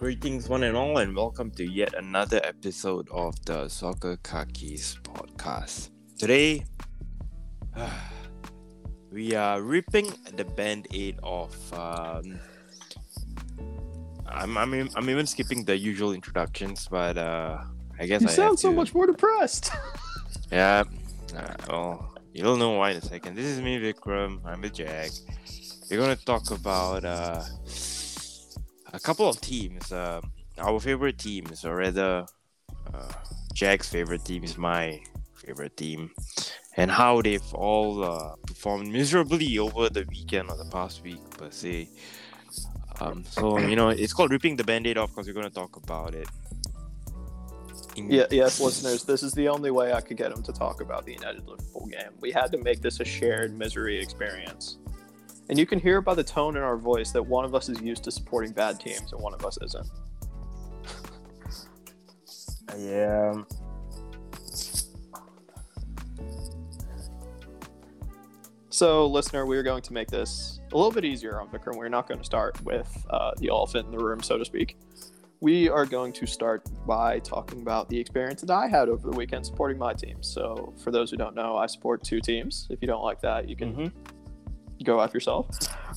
Greetings, one and all, and welcome to yet another episode of the Soccer Kakis podcast. Today, we are ripping the band aid off. Um, I'm, I'm, I'm even skipping the usual introductions, but uh, I guess You I sound so much more depressed. Yeah, uh, well, you'll know why in a second. This is me, Vikram. I'm with Jack. We're gonna talk about uh, a couple of teams. Uh, our favorite teams, or rather, uh, Jack's favorite team is my favorite team, and how they've all uh, performed miserably over the weekend or the past week per se. Um, so you know, it's called ripping the band-aid off because we're gonna talk about it. In- yeah, yes, listeners, this is the only way I could get him to talk about the United Liverpool game. We had to make this a shared misery experience. And you can hear by the tone in our voice that one of us is used to supporting bad teams and one of us isn't. Yeah. So, listener, we are going to make this a little bit easier on Vikram. We're not going to start with uh, the elephant in the room, so to speak. We are going to start by talking about the experience that I had over the weekend supporting my team. So, for those who don't know, I support two teams. If you don't like that, you can Mhm. Go after yourself.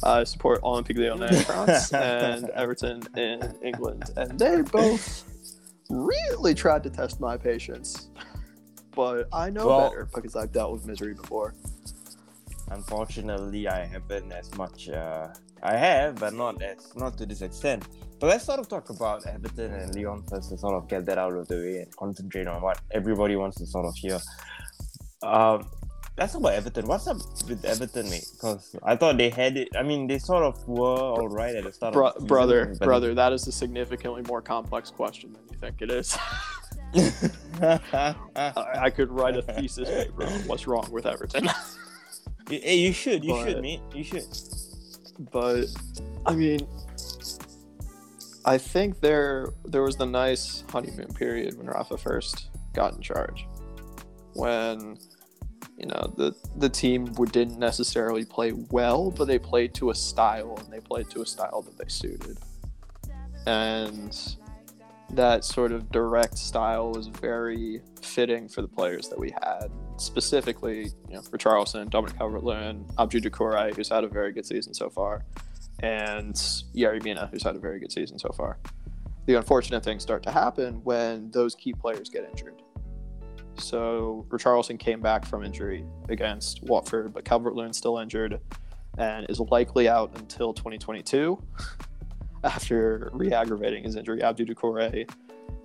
I support Olympique Lyonnais in France and Everton in England, and they both really tried to test my patience. But I know Well- better because I've dealt with misery before. Unfortunately, I haven't as much. Uh, I have, but not as not to this extent. But let's sort of talk about Everton and Lyon first to sort of get that out of the way and concentrate on what everybody wants to sort of hear. Um, let's about Everton. What's up with Everton, mate? Because I thought they had it. I mean, they sort of were all right at the start Bro- of the season, brother, but- brother, that is a significantly more complex question than you think it is. I, I could write a thesis paper on what's wrong with Everton. hey, you should. You But- should, mate. You should. but I mean, I think there there was the nice honeymoon period when Rafa first got in charge, when you know the the team didn't necessarily play well, but they played to a style, and they played to a style that they suited, and that sort of direct style was very fitting for the players that we had. Specifically, you know, for Richarlison, Dominic Calvert-Lewin, Abdou Doucouré, who's had a very good season so far, and Yerry Mina, who's had a very good season so far. The unfortunate things start to happen when those key players get injured. So Richarlison came back from injury against Watford, but Calvert-Lewin's still injured and is likely out until 2022 after re-aggravating his injury. Abdou Doucouré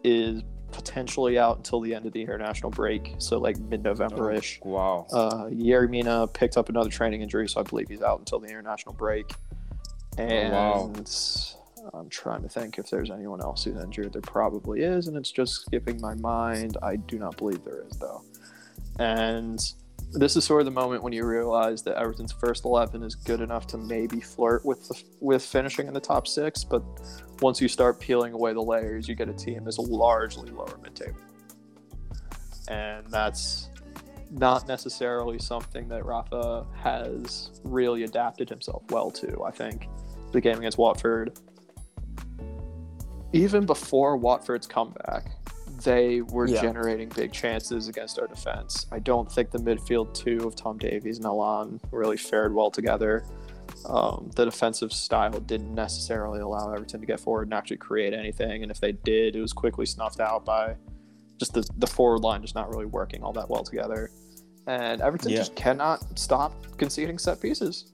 is potentially out until the end of the international break, so like mid-November-ish. Wow. Uh, Yerry Mina picked up another training injury, so I believe he's out until the international break. And wow. I'm trying to think if there's anyone else who's injured. There probably is, and it's just skipping my mind. I do not believe there is, though. And this is sort of the moment when you realize that Everton's first 11 is good enough to maybe flirt with the, with finishing in the top six, but once you start peeling away the layers, you get a team that's largely lower mid-table, and that's not necessarily something that Rafa has really adapted himself well to. I think the game against Watford, even before Watford's comeback, they were Yeah. generating big chances against our defense. I don't think the midfield two of Tom Davies and Allan really fared well together. Um, the defensive style didn't necessarily allow Everton to get forward and actually create anything, and if they did, it was quickly snuffed out by just the, the forward line just not really working all that well together. And Everton Yeah. just cannot stop conceding set pieces,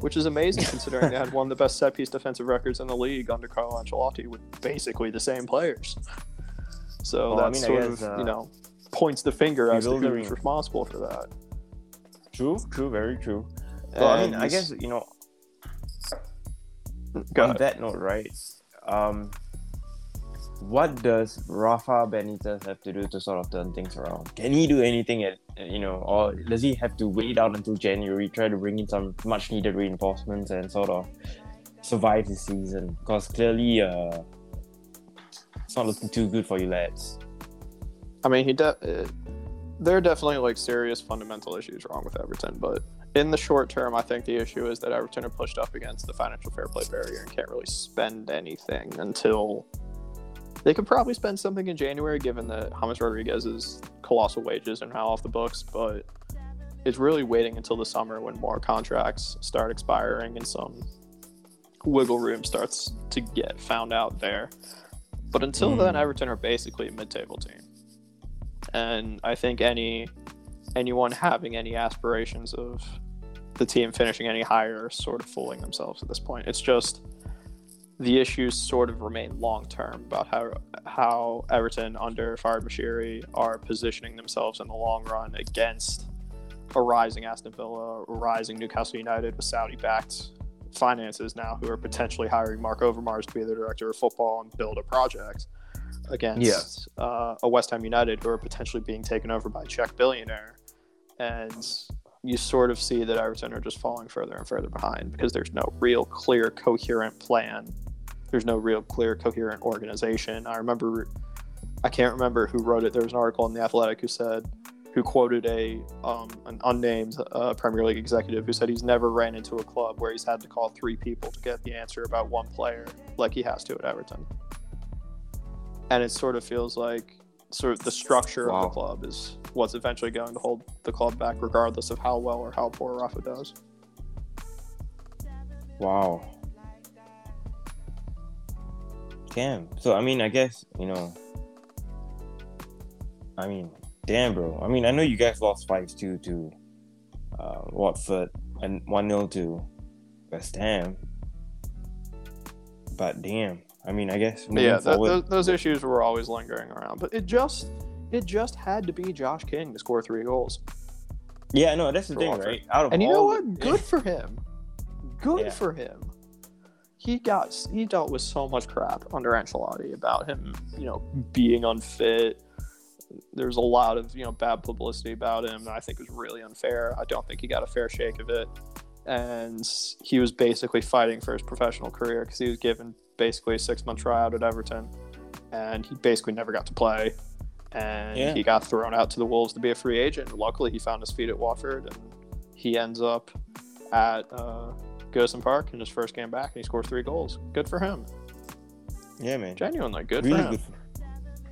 which is amazing considering they had one of the best set piece defensive records in the league under Carlo Ancelotti with basically the same players. So Well, I that mean, sort guess, of, uh, you know, points the finger as to who's responsible for that. True, true, very true. Well, I mean, I guess you know, on that note, right? Um, what does Rafa Benitez have to do to sort of turn things around? Can he do anything at you know, or does he have to wait out until January, try to bring in some much needed reinforcements and sort of survive the season? Because clearly, uh, it's not looking too good for you lads. I mean, he de- uh, there are definitely like serious fundamental issues wrong with Everton, but in the short term, I think the issue is that Everton are pushed up against the financial fair play barrier and can't really spend anything until they could probably spend something in January, given that James Rodriguez's colossal wages are now off the books. But it's really waiting until the summer when more contracts start expiring and some wiggle room starts to get found out there. But until then, Mm. Everton are basically a mid-table team, and I think any anyone having any aspirations of the team finishing any higher sort of fooling themselves at this point. It's just the issues sort of remain long term about how how Everton under Farhad Moshiri are positioning themselves in the long run against a rising Aston Villa, a rising Newcastle United with Saudi backed finances now who are potentially hiring Marc Overmars to be the director of football and build a project against uh, a West Ham United who are potentially being taken over by a Czech billionaire. And you sort of see that Everton are just falling further and further behind because there's no real clear, coherent plan. There's no real clear, coherent organization. I remember, I can't remember who wrote it. There was an article in The Athletic who said, who quoted a um, an unnamed uh, Premier League executive who said he's never ran into a club where he's had to call three people to get the answer about one player like he has to at Everton. And it sort of feels like sort of the structure of the club is what's eventually going to hold the club back, regardless of how well or how poor Rafa does. Wow. Damn. So I mean, I guess you know. I mean, damn, bro. I mean, I know you guys lost five two to uh, Watford and one 0 to West Ham. But damn, I mean, I guess yeah, that, forward, those, those issues were always lingering around, but it just it just had to be Josh King to score three goals. yeah, no, that's the thing, right? Out of And you know what? Good for him. Good Yeah. for him. He got he dealt with so much crap under Ancelotti about him, you know, being unfit. There's a lot of you know bad publicity about him. that I think was really unfair. I don't think he got a fair shake of it, and he was basically fighting for his professional career because he was given basically a six month tryout at Everton, and he basically never got to play. And Yeah. he got thrown out to the Wolves to be a free agent. Luckily, he found his feet at Watford, and he ends up at uh, Goodison Park in his first game back, and he scores three goals. Good for him. yeah, man. Genuinely good really for him. good. For,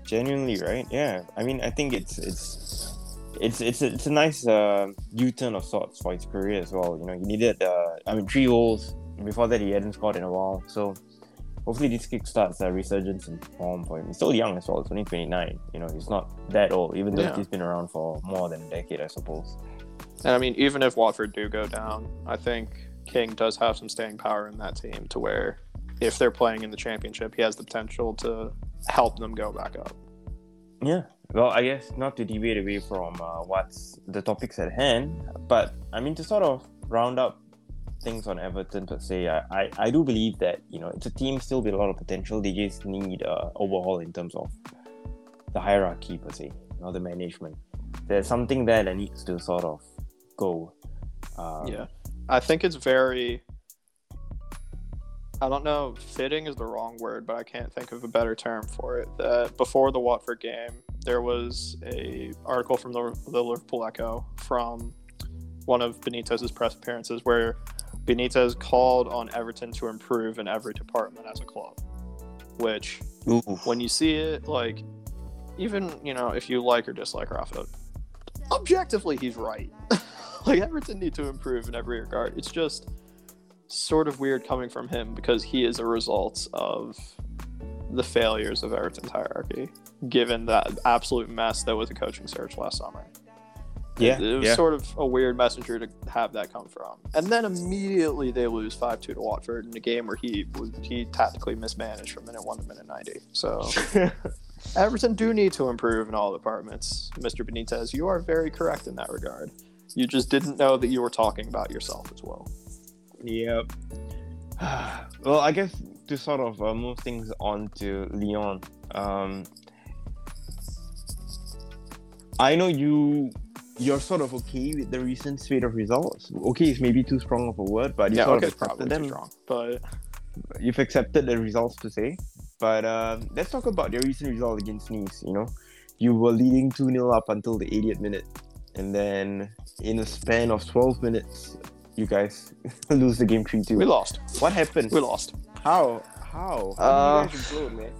genuinely, right? Yeah. I mean, I think it's it's it's it's a, it's a nice uh, U-turn of sorts for his career as well. You know, he needed uh, I mean three goals before that he hadn't scored in a while. So hopefully this kickstarts a resurgence in form for him. He's still young as well. He's only 29. You know, he's not that old, even though Yeah. he's been around for more than a decade, I suppose. And I mean, even if Watford do go down, I think King does have some staying power in that team to where if they're playing in the championship, he has the potential to help them go back up. Yeah. Well, I guess not to deviate away from uh, what's the topics at hand, but I mean to sort of round up things on Everton per se. I, I, I do believe that you know it's a team still with a lot of potential. They just need uh, overhaul in terms of the hierarchy per se, or the management. There's something there that needs to sort of go. Um, Yeah. I think it's very. I don't know, fitting is the wrong word, but I can't think of a better term for it. That before the Watford game, there was a article from the, the Liverpool Echo from one of Benitez's press appearances where Benitez called on Everton to improve in every department as a club. Which, Ooh. when you see it, like, even you know, if you like or dislike Rafa, objectively he's right. like Everton need to improve in every regard. It's just sort of weird coming from him because he is a result of the failures of Everton's hierarchy, given that absolute mess that was the coaching search last summer. Yeah, It, it was yeah. sort of a weird messenger to have that come from. And then immediately they lose 5 2 to Watford in a game where he he tactically mismanaged from minute 1 to minute 90. So Everton do need to improve in all departments, Mr. Benitez. You are very correct in that regard. You just didn't know that you were talking about yourself as well. Yep. well, I guess to sort of uh, move things on to Lyon. Um, I know you. You're sort of okay with the recent spate of results. Okay is maybe too strong of a word, but you yeah, sort okay, of accepted them. strong. But You've accepted the results to say. But um, let's talk about your recent result against Nice. You know, you were leading two 0 up until the 80th minute, and then in a span of 12 minutes, you guys lose the game 3 2. We lost. What happened? We lost. How? How? How Uh, did you guys implode, man?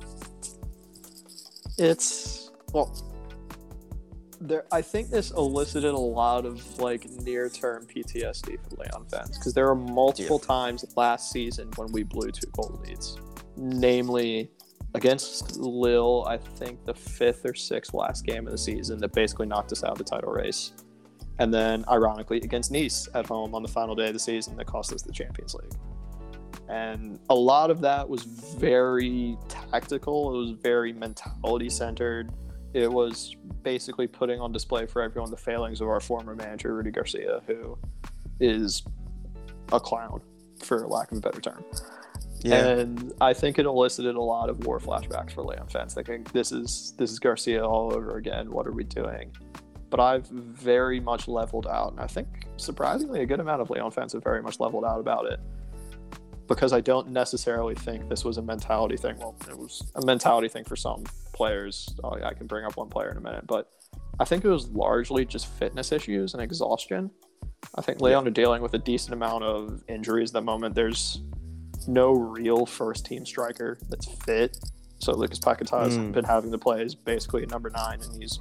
It's well, there. I think this elicited a lot of like near-term PTSD for Lyon fans because there were multiple times last season when we blew two goal leads, namely against Lille. I think the fifth or sixth last game of the season that basically knocked us out of the title race, and then ironically against Nice at home on the final day of the season that cost us the Champions League. And a lot of that was very tactical. It was very mentality centered. It was basically putting on display for everyone the failings of our former manager, Rudy Garcia, who is a clown, for lack of a better term. Yeah. And I think it elicited a lot of war flashbacks for Lyon fans, thinking this is this is Garcia all over again. What are we doing? But I've very much leveled out, and I think surprisingly a good amount of Lyon fans have very much leveled out about it. Because I don't necessarily think this was a mentality thing. Well, it was a mentality thing for some players. Oh, yeah, I can bring up one player in a minute, but I think it was largely just fitness issues and exhaustion. I think Lyon are dealing with a decent amount of injuries at the moment. There's no real first team striker that's fit. So Lucas Paquetá has Mm. been having to play as basically a number nine, and he's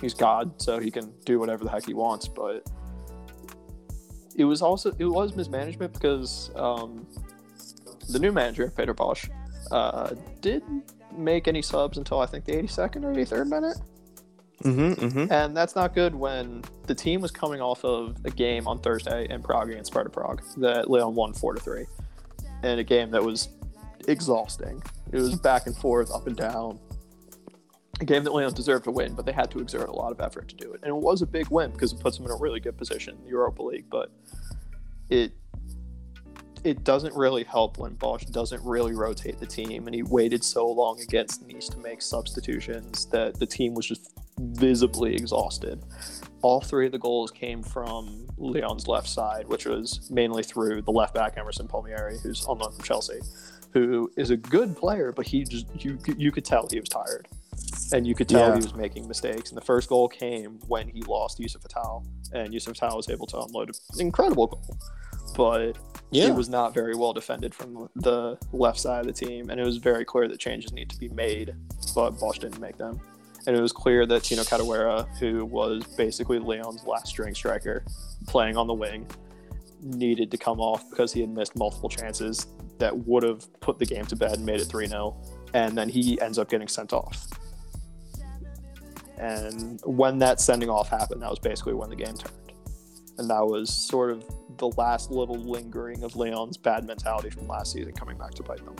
he's God, so he can do whatever the heck he wants. But it was also it was mismanagement because um, the new manager Peter Bosz uh, didn't make any subs until I think the 82nd or 83rd minute. Mm-hmm, mm-hmm. And that's not good when the team was coming off of a game on Thursday in Prague against Sparta Prague that Lyon won four to three, and a game that was exhausting. It was back and forth, up and down. A game that Lyon deserved to win, but they had to exert a lot of effort to do it, and it was a big win because it puts them in a really good position in the Europa League. But it it doesn't really help when Bosz doesn't really rotate the team, and he waited so long against Nice to make substitutions that the team was just visibly exhausted. All three of the goals came from Lyon's left side, which was mainly through the left back Emerson Palmieri, who's on loan from Chelsea, who is a good player, but he just you you could tell he was tired, and you could tell Yeah. he was making mistakes. And the first goal came when he lost Youcef Atal, and Youcef Atal was able to unload an incredible goal, but Yeah. it was not very well defended from the left side of the team, and it was very clear that changes need to be made, but Bosz didn't make them. And it was clear that Tino Kadewere, who was basically Lyon's last string striker, playing on the wing, needed to come off because he had missed multiple chances that would have put the game to bed and made it 3 0. And then he ends up getting sent off. And when that sending off happened, that was basically when the game turned. And that was sort of the last little lingering of Lyon's bad mentality from last season coming back to bite them.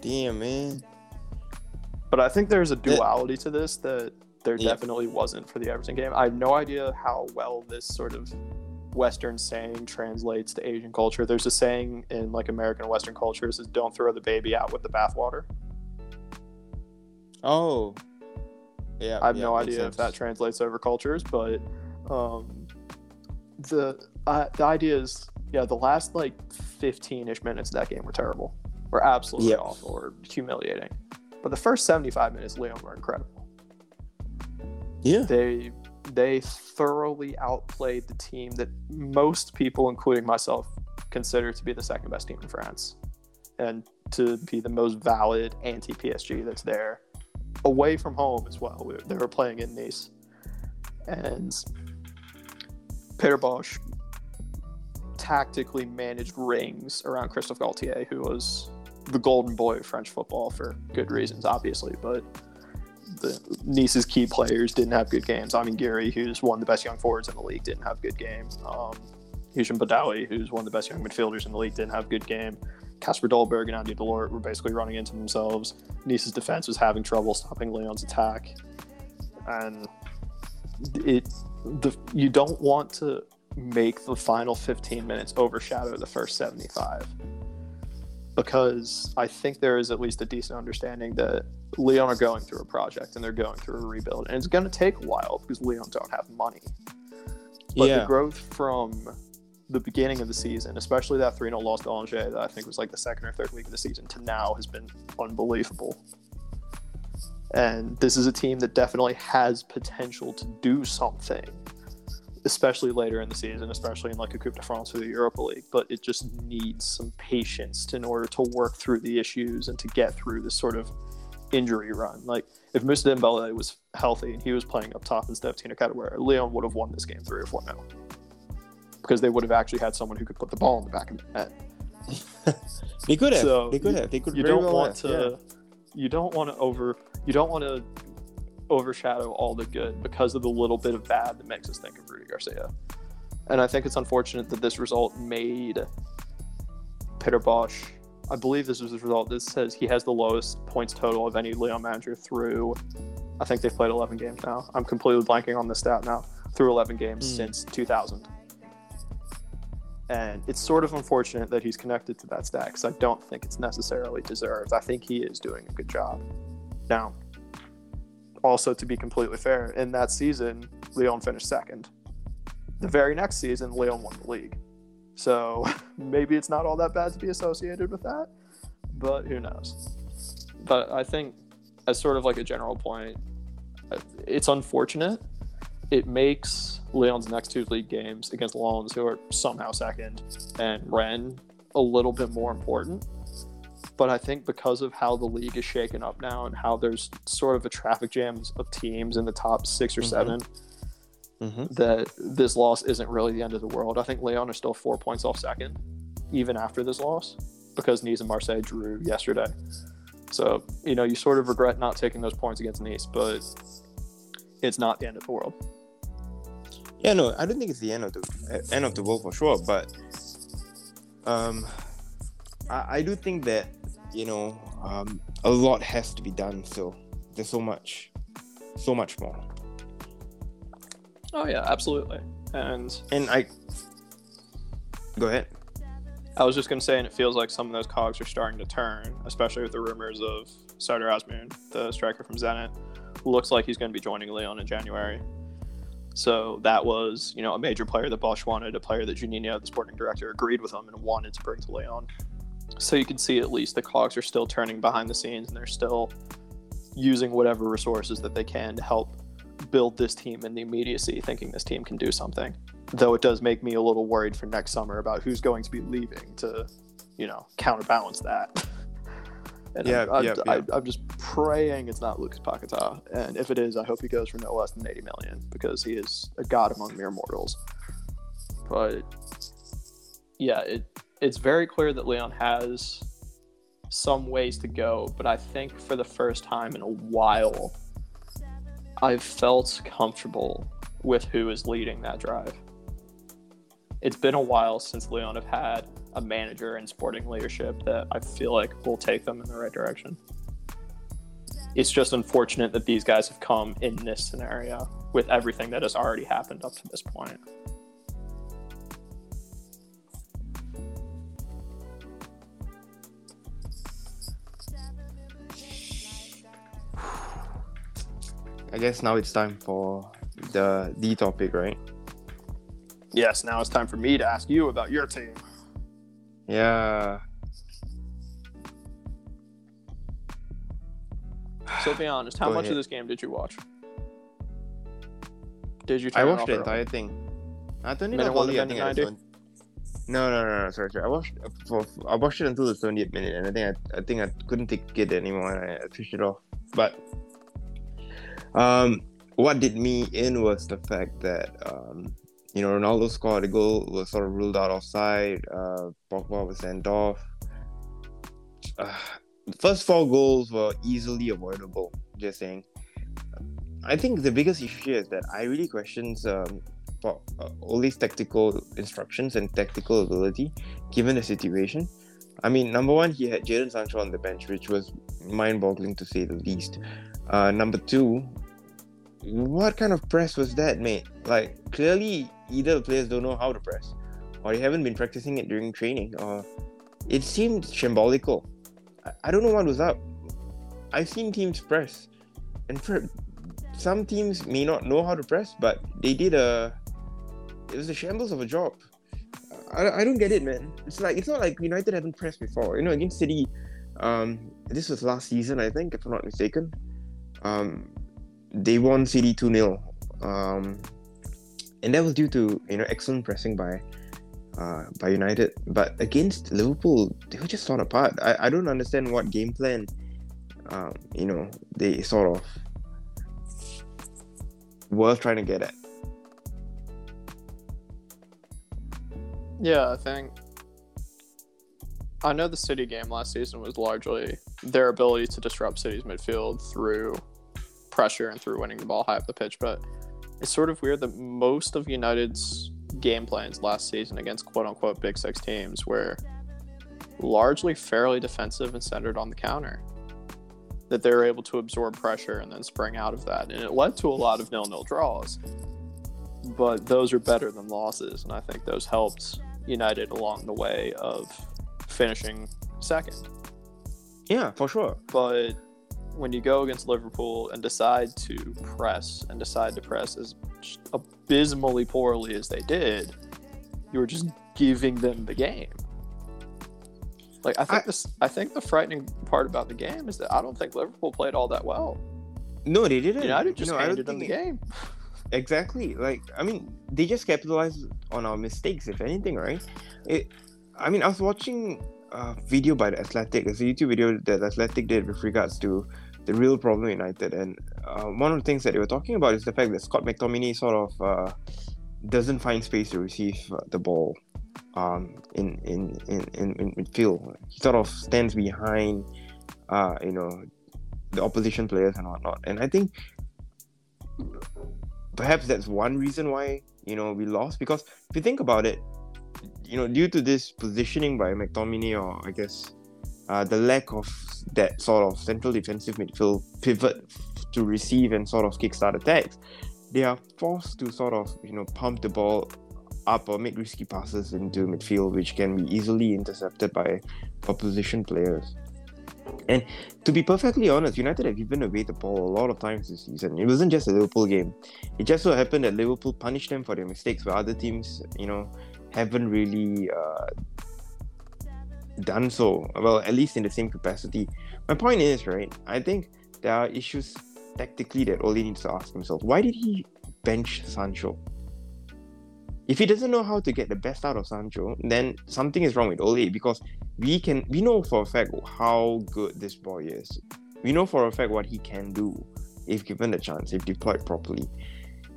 Damn, man. But I think there's a duality to this that there Yeah. definitely wasn't for the Everton game. I have no idea how well this sort of Western saying translates to Asian culture. There's a saying in like American and Western cultures is don't throw the baby out with the bathwater. Oh. Yeah. I have yeah, no idea if that translates over cultures, but um, the uh, the idea is yeah, the last like 15ish minutes of that game were terrible, were absolutely Yeah. awful, or humiliating. But the first 75 minutes, Lyon were incredible. Yeah. They they thoroughly outplayed the team that most people, including myself, consider to be the second best team in France, and to be the most valid anti PSG that's there, away from home as well. We- They were playing in Nice, and Peter Bosz tactically managed rings around Christophe Galtier, who was the golden boy of French football for good reasons, obviously, but the Nice's key players didn't have good games. I mean, Gouiri, who's one of the best young forwards in the league, didn't have good game. Um, Hicham Boudaoui, who's one of the best young midfielders in the league, didn't have good game. Kasper Dolberg and Andy Delort were basically running into themselves. Nice's defense was having trouble stopping Lyon's attack, and it the you don't want to make the final 15 minutes overshadow the first 75 because I think there is at least a decent understanding that Lyon are going through a project and they're going through a rebuild, and it's going to take a while because Lyon don't have money. But yeah. the growth from the beginning of the season, especially that 3 0 loss to Angers, that I think was like the second or third week of the season, to now has been unbelievable. And this is a team that definitely has potential to do something, especially later in the season, especially in like a Coupe de France or the Europa League. But it just needs some patience to, in order to work through the issues and to get through this sort of injury run. Like if Moussa Dembele was healthy and he was playing up top instead of Tino Kadewere, Lyon would have won this game three or four now. Because they would have actually had someone who could put the ball in the back of the net. They could have. So, they could have. They could. you don't well want have, to you don't want to over you don't want to overshadow all the good because of the little bit of bad that makes us think of Rudy Garcia. And I think it's unfortunate that this result made Peter Bosz I believe this was the result. This says he has the lowest points total of any Lyon manager through I think they've played 11 games now. I'm completely blanking on the stat now. Through 11 games Hmm. since 2000. And it's sort of unfortunate that he's connected to that stat because I don't think it's necessarily deserved. I think he is doing a good job. Now, also to be completely fair, in that season, Lyon finished second. The very next season, Lyon won the league. So maybe it's not all that bad to be associated with that, but who knows? But I think, as sort of like a general point, uh, it's unfortunate. It makes Lyon's next two league games against Lens, who are somehow second, and Rennes a little bit more important. But I think because of how the league is shaken up now and how there's sort of a traffic jam of teams in the top six or Mhm. 7 Mhm. that this loss isn't really the end of the world. I think Lyon are still four points off second, even after this loss, because Nice and Marseille drew yesterday. So, you know, you sort of regret not taking those points against Nice, but it's not the end of the world. Yeah, no, I don't think it's the end of the uh, end of the world for sure, but um, I, I do think that you know um, a lot has to be done. Still, there's so much, so much more, Oh, yeah, absolutely. And and I go ahead. I was just going to say, and it feels like some of those cogs are starting to turn, especially with the rumors of Sardar Azmoun, the striker from Zenit. Looks like he's going to be joining Lyon in January. So that was, you know, a major player that Bosz wanted, a player that Juninho, the sporting director, agreed with him and wanted to bring to Lyon. So you can see at least the cogs are still turning behind the scenes and they're still using whatever resources that they can to help build this team in the immediacy, thinking this team can do something though it does make me a little worried for next summer about who's going to be leaving to, you know, counterbalance that. and Yeah, I'm, I'm, yeah, yeah. I'm just praying it's not Lucas Paquetá, and if it is, I hope he goes for no less than 80 million because he is a god among mere mortals. But yeah, it it's very clear that Lyon has some ways to go, but I think for the first time in a while, I've felt comfortable with who is leading that drive. It's been a while since Lyon have had a manager and sporting leadership that I feel like will take them in the right direction. It's just unfortunate that these guys have come in this scenario with everything that has already happened up to this point. I guess now it's time for the D topic, right? Yes, now it's time for me to ask you about your team. Yeah. So be honest, how Go much ahead. of this game did you watch? Did you? I watched off the entire thing. I Minute off one to early. I minute think at 90? 20 No, no, no, no. Sorry, sorry. I watched for I watched it until the 70th minute, and I think I, I think I couldn't take it anymore, and I, I switched it off. But um, what did me in was the fact that um, you know, Ronaldo scored a goal, was sort of ruled out offside. Uh, Pogba was sent off. Uh, the first four goals were easily avoidable. Just saying. I think the biggest issue is that I really questions um, uh, Ole's tactical instructions and tactical ability given the situation. I mean, number one, he had Jadon Sancho on the bench, which was mind-boggling to say the least. Uh, number two, what kind of press was that, mate? Like, clearly, either the players don't know how to press, or they haven't been practicing it during training, or it seemed shambolical. I, I don't know what was up. I've seen teams press, and for some teams may not know how to press, but they did a. It was a shambles of a job. I, I don't get it, man. It's like it's not like United haven't pressed before. You know, against City, um, this was last season, I think, if I'm not mistaken. um, they won City 2 0. Um, and that was due to you know excellent pressing by uh, by United. But against Liverpool, they were just torn apart. I, I don't understand what game plan um, you know they sort of were trying to get at. Yeah, I think. I know the City game last season was largely their ability to disrupt City's midfield through pressure and through winning the ball high up the pitch, but it's sort of weird that most of United's game plans last season against quote unquote big six teams were largely fairly defensive and centered on the counter. That they were able to absorb pressure and then spring out of that. And it led to a lot of nil nil draws. But those are better than losses, and I think those helped United along the way of finishing second. Yeah, for sure. But when you go against Liverpool and decide to press and decide to press as abysmally poorly as they did, you were just giving them the game. Like I think I- this, I think the frightening part about the game is that I don't think Liverpool played all that well. No, they didn't. United just no, handed them the game. Exactly. Like, I mean, they just capitalized on our mistakes, if anything, right? It. I mean, I was watching a video by the Athletic. It's a YouTube video that the Athletic did with regards to the real problem United, and uh, one of the things that they were talking about is the fact that Scott McTominay sort of uh, doesn't find space to receive uh, the ball um, in, in, in, in, in midfield. He sort of stands behind, uh, you know, the opposition players and whatnot. And I think perhaps that's one reason why you know we lost because if you think about it you know due to this positioning by McTominay or I guess uh, the lack of that sort of central defensive midfield pivot to receive and sort of kickstart attacks they are forced to sort of you know pump the ball up or make risky passes into midfield which can be easily intercepted by opposition players and to be perfectly honest, United have given away the ball a lot of times this season. It wasn't just a Liverpool game. It just so happened that Liverpool punished them for their mistakes, where other teams, you know, haven't really uh, done so. Well, at least in the same capacity. My point is, right, I think there are issues tactically that Ole needs to ask himself. Why did he bench Sancho? If he doesn't know how to get the best out of Sancho, then something is wrong with Ole because we can we know for a fact how good this boy is. We know for a fact what he can do if given the chance, if deployed properly.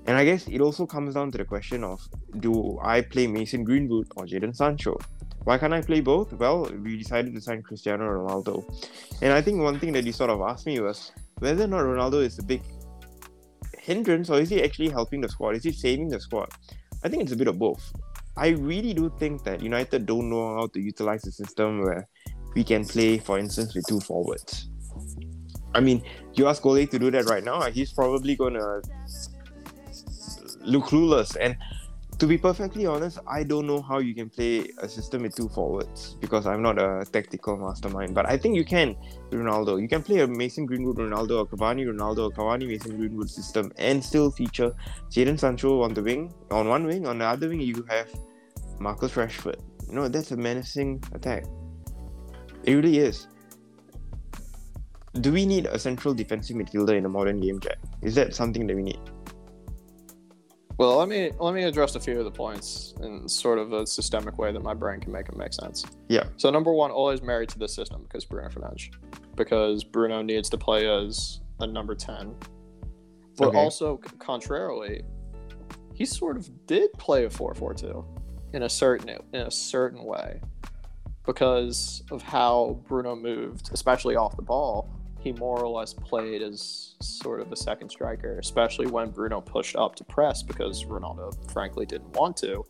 And I guess it also comes down to the question of do I play Mason Greenwood or Jadon Sancho? Why can't I play both? Well, we decided to sign Cristiano Ronaldo. And I think one thing that you sort of asked me was whether or not Ronaldo is a big hindrance or is he actually helping the squad? Is he saving the squad? I think it's a bit of both. I really do think that United don't know how to utilize the system where we can play, for instance, with two forwards. I mean, you ask Ole to do that right now, he's probably gonna look clueless. And to be perfectly honest, I don't know how you can play a system with two forwards because I'm not a tactical mastermind. But I think you can Ronaldo. You can play a Mason Greenwood Ronaldo or Cavani Ronaldo or Cavani Mason Greenwood system and still feature Jadon Sancho on the wing, on one wing. On the other wing, you have Marcus Rashford. You know, that's a menacing attack. It really is. Do we need a central defensive midfielder in a modern game, Jack? Is that something that we need? Well, let me let me address a few of the points in sort of a systemic way that my brain can make them make sense. Yeah. So number one, always married to the system because Bruno Fernandes, because Bruno needs to play as a number ten. But Okay. also, contrarily, he sort of did play a 4-4-2 in a certain in a certain way because of how Bruno moved, especially off the ball. He more or less played as sort of a second striker, especially when Bruno pushed up to press because Ronaldo, frankly, didn't want to.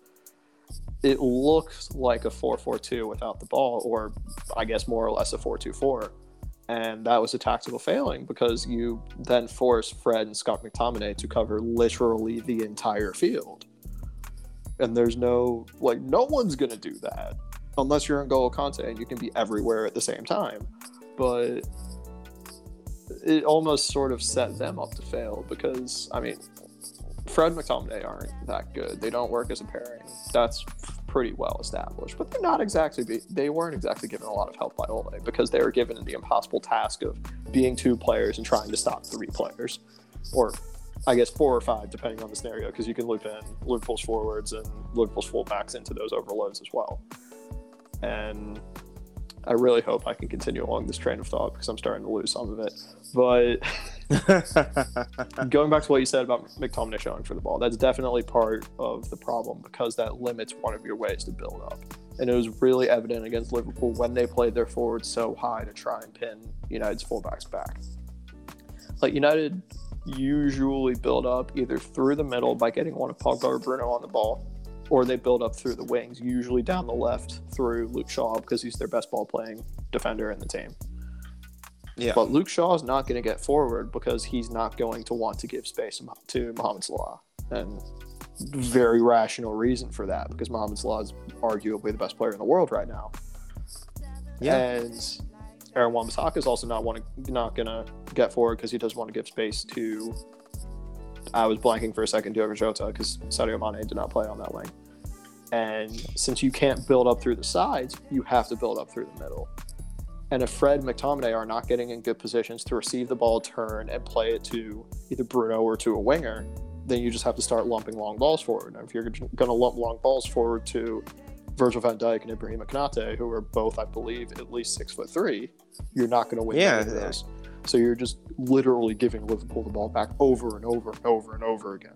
It looked like a 4 4 2 without the ball, or I guess more or less a 4 2 4. And that was a tactical failing because you then force Fred and Scott McTominay to cover literally the entire field. And there's no, like, no one's going to do that unless you're N'Golo Kanté and you can be everywhere at the same time. But it almost sort of set them up to fail because I mean, Fred McTominay aren't that good. They don't work as a pairing. That's pretty well established, but they're not exactly they weren't exactly given a lot of help by Ole because they were given the impossible task of being two players and trying to stop three players, or I guess four or five depending on the scenario because you can loop in Liverpool's forwards and Liverpool's fullbacks into those overloads as well. And I really hope I can continue along this train of thought because I'm starting to lose some of it. But going back to what you said about McTominay showing for the ball, that's definitely part of the problem because that limits one of your ways to build up. And it was really evident against Liverpool when they played their forwards so high to try and pin United's fullbacks back. Like United usually build up either through the middle by getting one of Pogba or Bruno on the ball, or they build up through the wings, usually down the left through Luke Shaw because he's their best ball playing defender in the team. Yeah. But Luke Shaw is not going to get forward because he's not going to want to give space to Mohamed Salah. And very rational reason for that because Mohamed Salah is arguably the best player in the world right now. Yeah. And Aaron Wan-Bissaka is also not want to, not going to get forward because he does want to give space to. I was blanking for a second, Diogo Jota, because Sadio Mane did not play on that wing. And since you can't build up through the sides, you have to build up through the middle. And if Fred and McTominay are not getting in good positions to receive the ball, turn, and play it to either Bruno or to a winger, then you just have to start lumping long balls forward. And if you're going to lump long balls forward to Virgil van Dijk and Ibrahim Konate, who are both, I believe, at least six foot three, you're not going to win Yeah, any of those. So you're just literally giving Liverpool the ball back over and over and over and over again.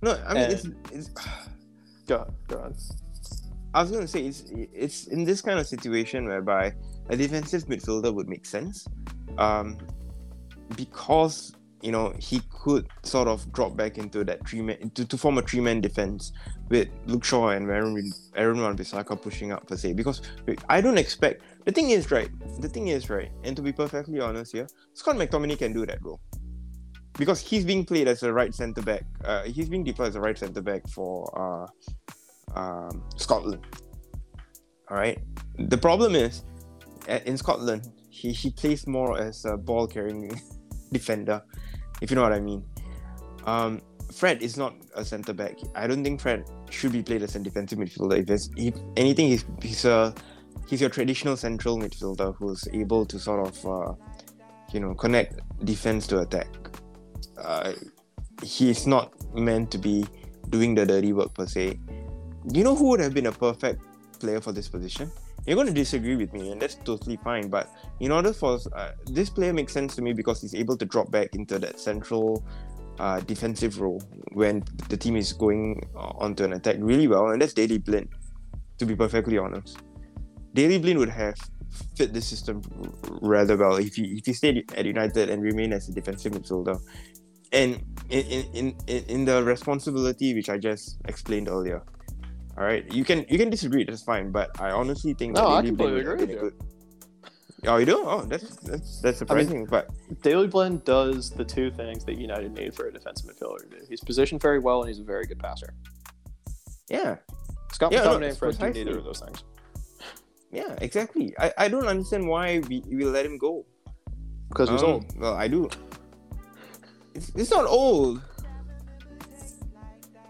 No, I mean And- it's, it's Go. Go ahead. I was gonna say it's it's in this kind of situation whereby a defensive midfielder would make sense, um, because you know he could sort of drop back into that three man to, to form a three man defense with Luke Shaw and Aaron Aaron Wan-Bissaka pushing up per se. Because I don't expect the thing is right. The thing is right, and to be perfectly honest here, Scott McTominay can do that role because he's being played as a right centre back. Uh, he's being deployed as a right centre back for uh, um, Scotland. All right. The problem is, in Scotland, he, he plays more as a ball carrying defender, if you know what I mean. Um, Fred is not a centre back. I don't think Fred should be played as a defensive midfielder. If, if anything, he's, he's a he's your traditional central midfielder who's able to sort of uh, you know connect defense to attack. Uh, he's not meant to be doing the dirty work per se. You know who would have been a perfect player for this position? You're going to disagree with me, and that's totally fine. But in order for uh, this player makes sense to me because he's able to drop back into that central uh, defensive role when the team is going uh, onto an attack really well, and that's Daley Blind. To be perfectly honest, Daley Blind would have fit the system rather well if he if he stayed at United and remained as a defensive midfielder. And in in, in, in the responsibility which I just explained earlier, all right, you can you can disagree. That's fine, but I honestly think No, I completely agree with good- Oh, you do? Oh, that's that's that's surprising. but Daley Blind does the two things that United need for a defensive midfielder to do. He's positioned very well and he's a very good passer. yeah, Scott Yeah, no, and Fred do neither of those things. Yeah, exactly. I, I don't understand why we, we let him go. Because he's Um, old. Well, I do. It's, it's not old.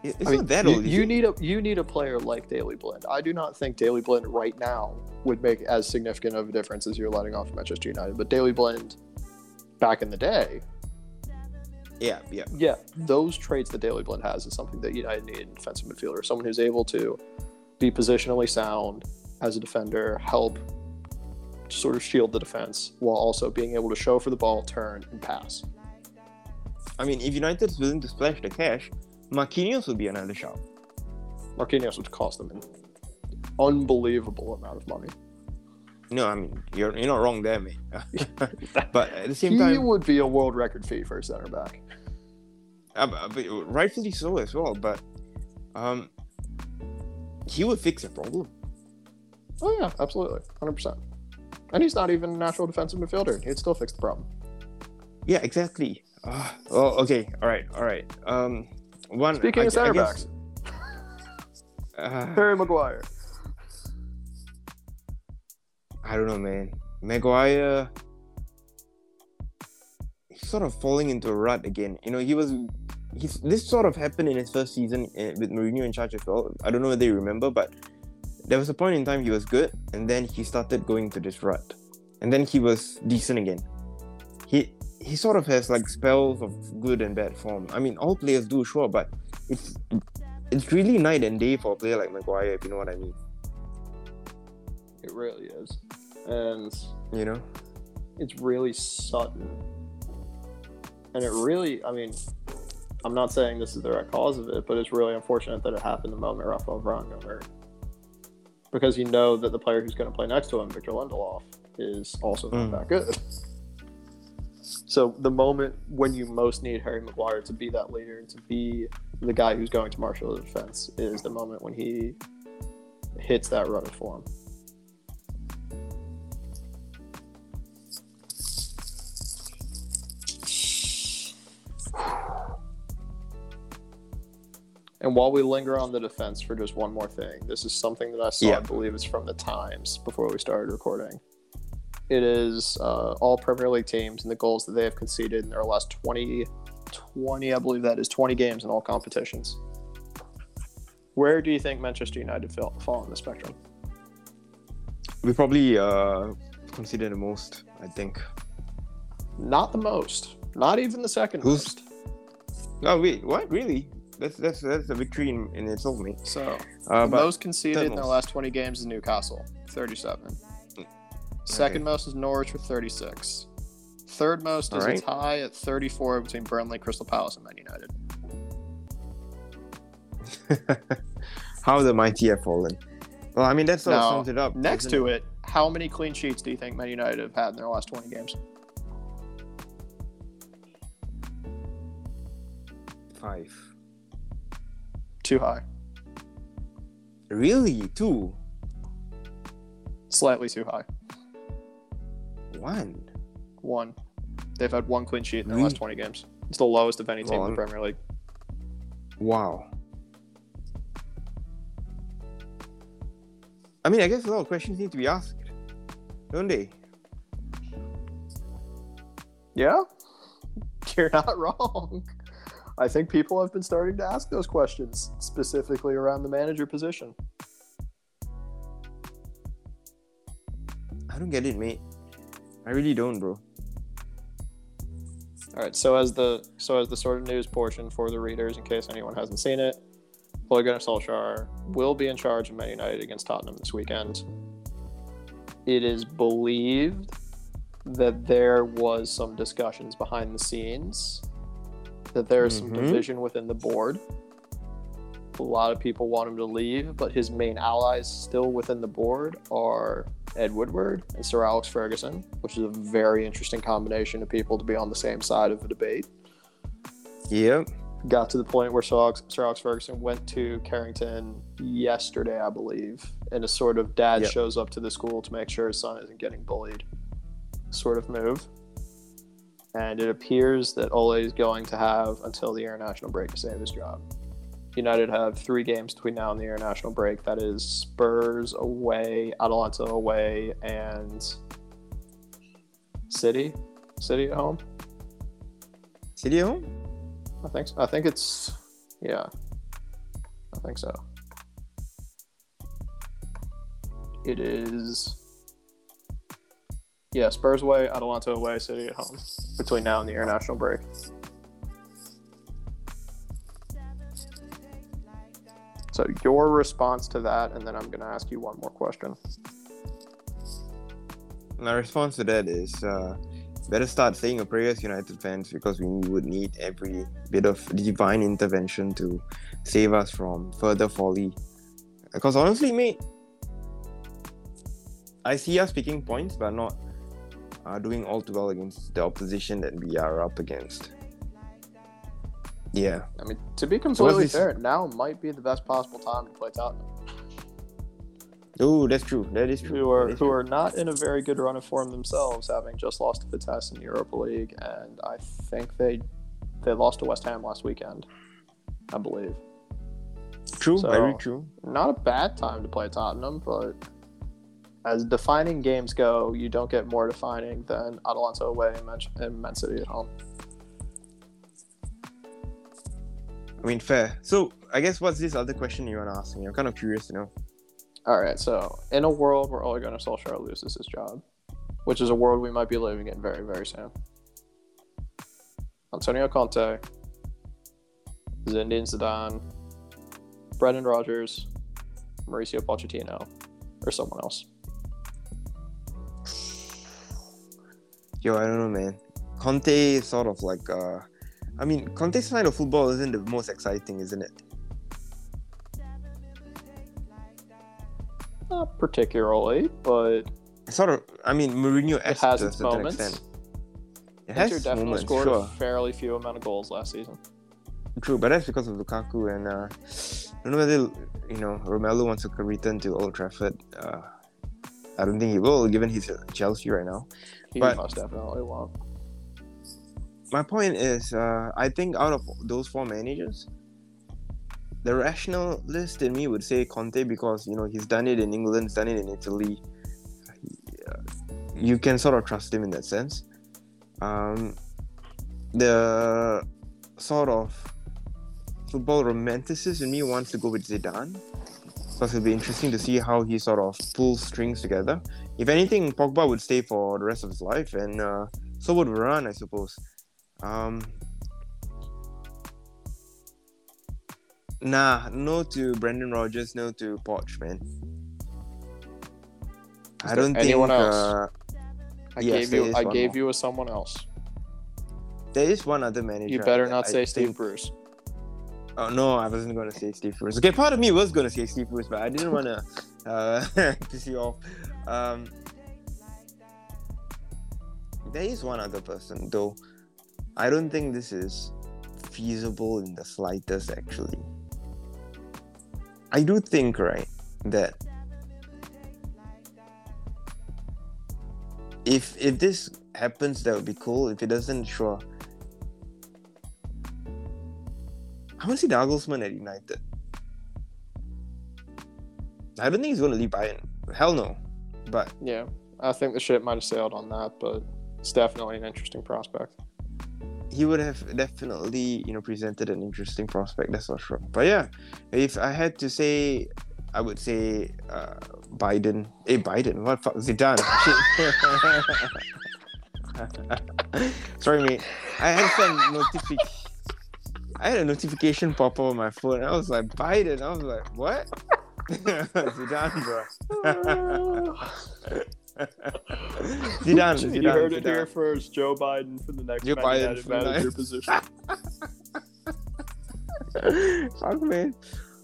It- It's I mean, not that you, old. is you need a you need a player like Daley Blind. I do not think Daley Blind right now would make as significant of a difference as you're letting off Manchester United. But Daley Blind back in the day, Yeah, yeah. yeah, those traits that Daley Blind has is something that United need in a defensive midfielder. Someone who's able to be positionally sound as a defender, help sort of shield the defense while also being able to show for the ball, turn, and pass. I mean, if United's willing to splash the cash, Marquinhos would be another shot. Marquinhos would cost them an unbelievable amount of money. No, I mean, you're you're not wrong there, mate. but at the same he time, he would be a world record fee for a center back. uh, but rightfully so as well. But um, he would fix the problem. Oh yeah, absolutely, hundred percent. And he's not even a natural defensive midfielder. He'd still fix the problem. Yeah, exactly. Uh, well, okay, all right, all right. Um, one. Speaking I- of center guess- backs, uh, Harry Maguire. I don't know, man. Maguire, he's sort of falling into a rut again. You know, he was he's this sort of happened in his first season eh, with Mourinho in charge as well. I don't know whether you remember, but there was a point in time he was good, and then he started going to this rut, and then he was decent again. He he sort of has like spells of good and bad form. I mean, all players do, sure, but it's it's really night and day for a player like Maguire, if you know what I mean. It really is, and You know. it's really sudden. And it really, I mean, I'm not saying this is the right cause of it, but it's really unfortunate that it happened the moment Rafael Varane got hurt. Because you know that the player who's going to play next to him, Victor Lindelof, is also not Mm. that good. So the moment when you most need Harry Maguire to be that leader, and to be the guy who's going to marshal the defense, is the moment when he hits that run of form. And while we linger on the defense for just one more thing, this is something that I saw, Yeah. I believe it's from the Times before we started recording. It is uh, all Premier League teams and the goals that they have conceded in their last 20, 20, I believe that is 20 games in all competitions. Where do you think Manchester United fall, fall on the spectrum? We probably uh consider the most, I think. Not the most, not even the second Who's- most. Oh wait, what? Really? That's that's that's a victory in, in itself, mate. So Uh, most conceded in the last 20 games is Newcastle, 37. Second most is Norwich with 36. Third most is Alright. a tie at 34 between Burnley, Crystal Palace, and Man United. how the mighty have fallen. Well, I mean that sort of sums it up. Next to it, how many clean sheets do you think Man United have had in their last 20 games? five. Too high. Really? Two? Slightly too high. One? One. They've had one clean sheet in their Really? last 20 games. It's the lowest of any team Well, in the Premier League. Wow. I mean, I guess a lot of questions need to be asked, don't they? Yeah, you're not wrong. I think people have been starting to ask those questions, specifically around the manager position. I don't get it, mate. I really don't, bro. All right, so as the so as the sort of news portion for the readers, in case anyone hasn't seen it, Ole Gunnar Solskjaer will be in charge of Man United against Tottenham this weekend. It is believed that there was some discussions behind the scenes, that there is some Mhm. division within the board. A lot of people want him to leave, but his main allies still within the board are Ed Woodward and Sir Alex Ferguson, which is a very interesting combination of people to be on the same side of the debate. Yep. Got to the point where Sir Alex, Sir Alex Ferguson went to Carrington yesterday, I believe, and a sort of dad Yep. shows up to the school to make sure his son isn't getting bullied sort of move. And it appears that Ole is going to have until the international break to save his job. United have three games between now and the international break. That is Spurs away, Atalanta away, and City. City at home. City at home? I think. So. I think it's. Yeah. I think so. It is. Yeah, Spurs away, Atalanta away, City at home between now and the international break. So your response to that, and then I'm going to ask you one more question. My response to that is uh, better start saying your prayers, United fans, because we would need every bit of divine intervention to save us from further folly. Because honestly, mate, I see us picking points, but not uh, doing all too well against the opposition that we are up against. Yeah. I mean, to be completely fair, now might be the best possible time to play Tottenham. Oh, that's true. That is true. who are who true. are not in a very good run of form themselves, having just lost to Vitesse in the Europa League, and I think they they lost to West Ham last weekend, I believe. true. so- very true. Not a bad time to play Tottenham, but as defining games go, you don't get more defining than Atalanta away and Man, City at home. I mean, fair. So I guess what's this other question you want to ask me? I'm kind of curious to know. All right, so in a world where Ole Gunnar Solskjaer loses his job, which is a world we might be living in very, very soon, Antonio Conte, Zinedine Zidane, Brendan Rodgers, Mauricio Pochettino, or someone else. Yo, I don't know, man. Conte is sort of like, uh, I mean, Conte's style of football isn't the most exciting, isn't it? Not particularly, but Sort of. I mean, Mourinho it has to a its certain moments. extent. It Inter has definitely moments, scored sure. a fairly few amount of goals last season. True, but that's because of Lukaku and uh, I don't know whether you know Romelu wants to return to Old Trafford. Uh, I don't think he will, given he's at Chelsea right now. He But- most definitely won't. My point is, uh, I think out of those four managers, the rationalist in me would say Conte because you know he's done it in England, he's done it in Italy. You can sort of trust him in that sense. Um, the sort of football romanticist in me wants to go with Zidane because it'll be interesting to see how he sort of pulls strings together. If anything, Pogba would stay for the rest of his life, and uh, so would Varane, I suppose. Um, nah, no to Brendan Rodgers, no to Poch, man. I don't think anyone else? Uh, I Yes, gave you I gave more. you a someone else. there is one other manager. You better not I say Steve think- Bruce. Oh no, I wasn't gonna say Steve Bruce. Okay, part of me was gonna say Steve Bruce, but I didn't wanna uh, piss you off. Um, there is one other person, though. I don't think this is feasible in the slightest. Actually, I do think right that if if this happens, that would be cool. If it doesn't, sure. I want to see Nagelsmann at United. I don't think he's going to leave Bayern. Hell no. But Yeah, I think the ship might have sailed on that, but it's definitely an interesting prospect. he would have definitely, you know, presented an interesting prospect. That's for sure. But yeah, if I had to say, I would say uh, Biden. Hey, Biden. What fuck? Zidane. Shit. Sorry, mate. I had some notification. I had a notification pop up on my phone. I was like, Biden. I was like, what? Zidane, bro. Zidane. Zidane. you heard it here first. Joe Biden for the next Joe Biden for the manager next- position. Fuck, man.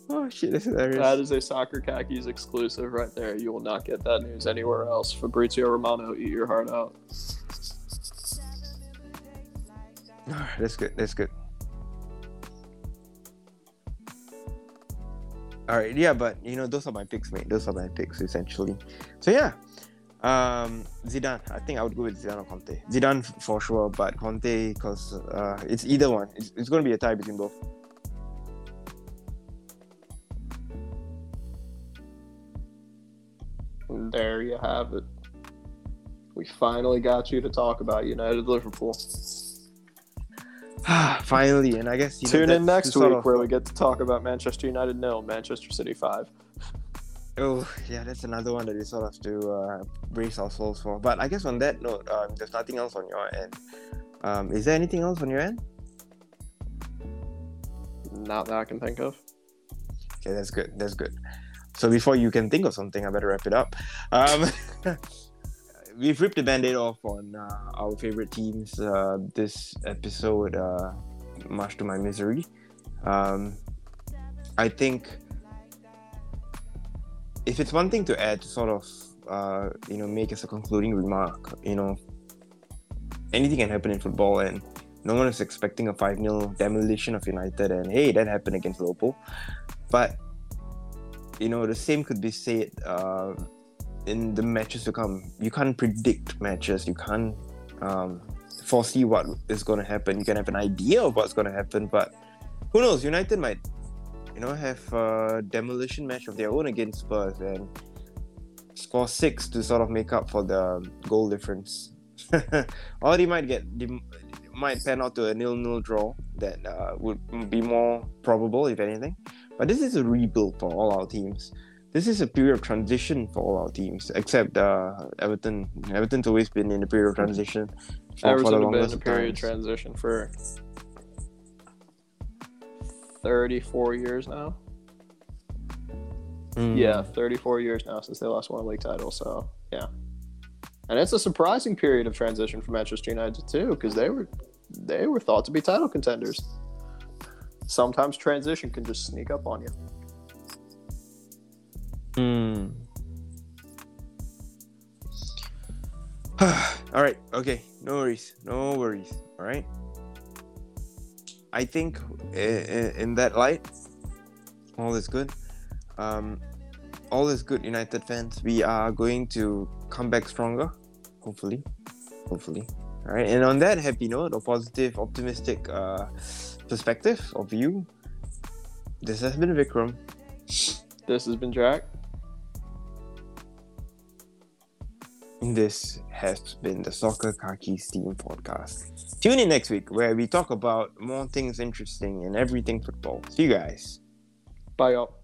Oh, shit. That's hilarious. that is a soccer khakis exclusive right there. You will not get that news anywhere else. Fabrizio Romano, eat your heart out. All right, That's good. That's good. All right, yeah, but you know those are my picks, mate. Those are my picks essentially. So yeah, um, Zidane. I think I would go with Zidane or Conte. Zidane for sure, but Conte because uh, it's either one. It's, it's going to be a tie between both. And there you have it. We finally got you to talk about United Liverpool. Finally, and I guess you know, Tune in next week of- where we get to talk about Manchester United nil, Manchester City five. Oh, yeah, that's another one that we sort of have to uh, brace ourselves for. But I guess on that note, um, there's nothing else on your end. Um, is there anything else on your end? Not that I can think of. Okay, that's good. That's good. So before you can think of something, I better wrap it up. Um, we've ripped the band-aid off on uh, our favorite teams uh, this episode, uh, much to my misery. Um, I think if it's one thing to add to sort of uh, you know make as a concluding remark, you know anything can happen in football, and no one is expecting a five 0 demolition of United, and hey, that happened against Liverpool. But you know the same could be said uh, in the matches to come. You can't predict matches. You can't um, foresee what is going to happen. You can have an idea of what's going to happen, but who knows? United might, you know, have a demolition match of their own against Spurs and score six to sort of make up for the goal difference. or they might get they might pan out to a nil-nil draw that uh, would be more probable, if anything. But this is a rebuild for all our teams. This is a period of transition for all our teams, except uh, Everton. Everton's always been in a period of transition. For, Everton for the have been in a period of transition for 34 years now. Mm. Yeah, 34 years now since they last won a league title. So, yeah. And it's a surprising period of transition for Manchester United too, because they were they were thought to be title contenders. Sometimes transition can just sneak up on you. Hmm. all right. Okay. No worries. No worries. All right. I think in, that light, all is good. Um, all is good, United fans. We are going to come back stronger. Hopefully. Hopefully. All right. And on that happy note, a positive, optimistic uh, perspective of you. This has been Vikram. This has been Jack. This has been the Soccer Khakis Team podcast. Tune in next week where we talk about more things interesting in everything football. See you guys. Bye, y'all.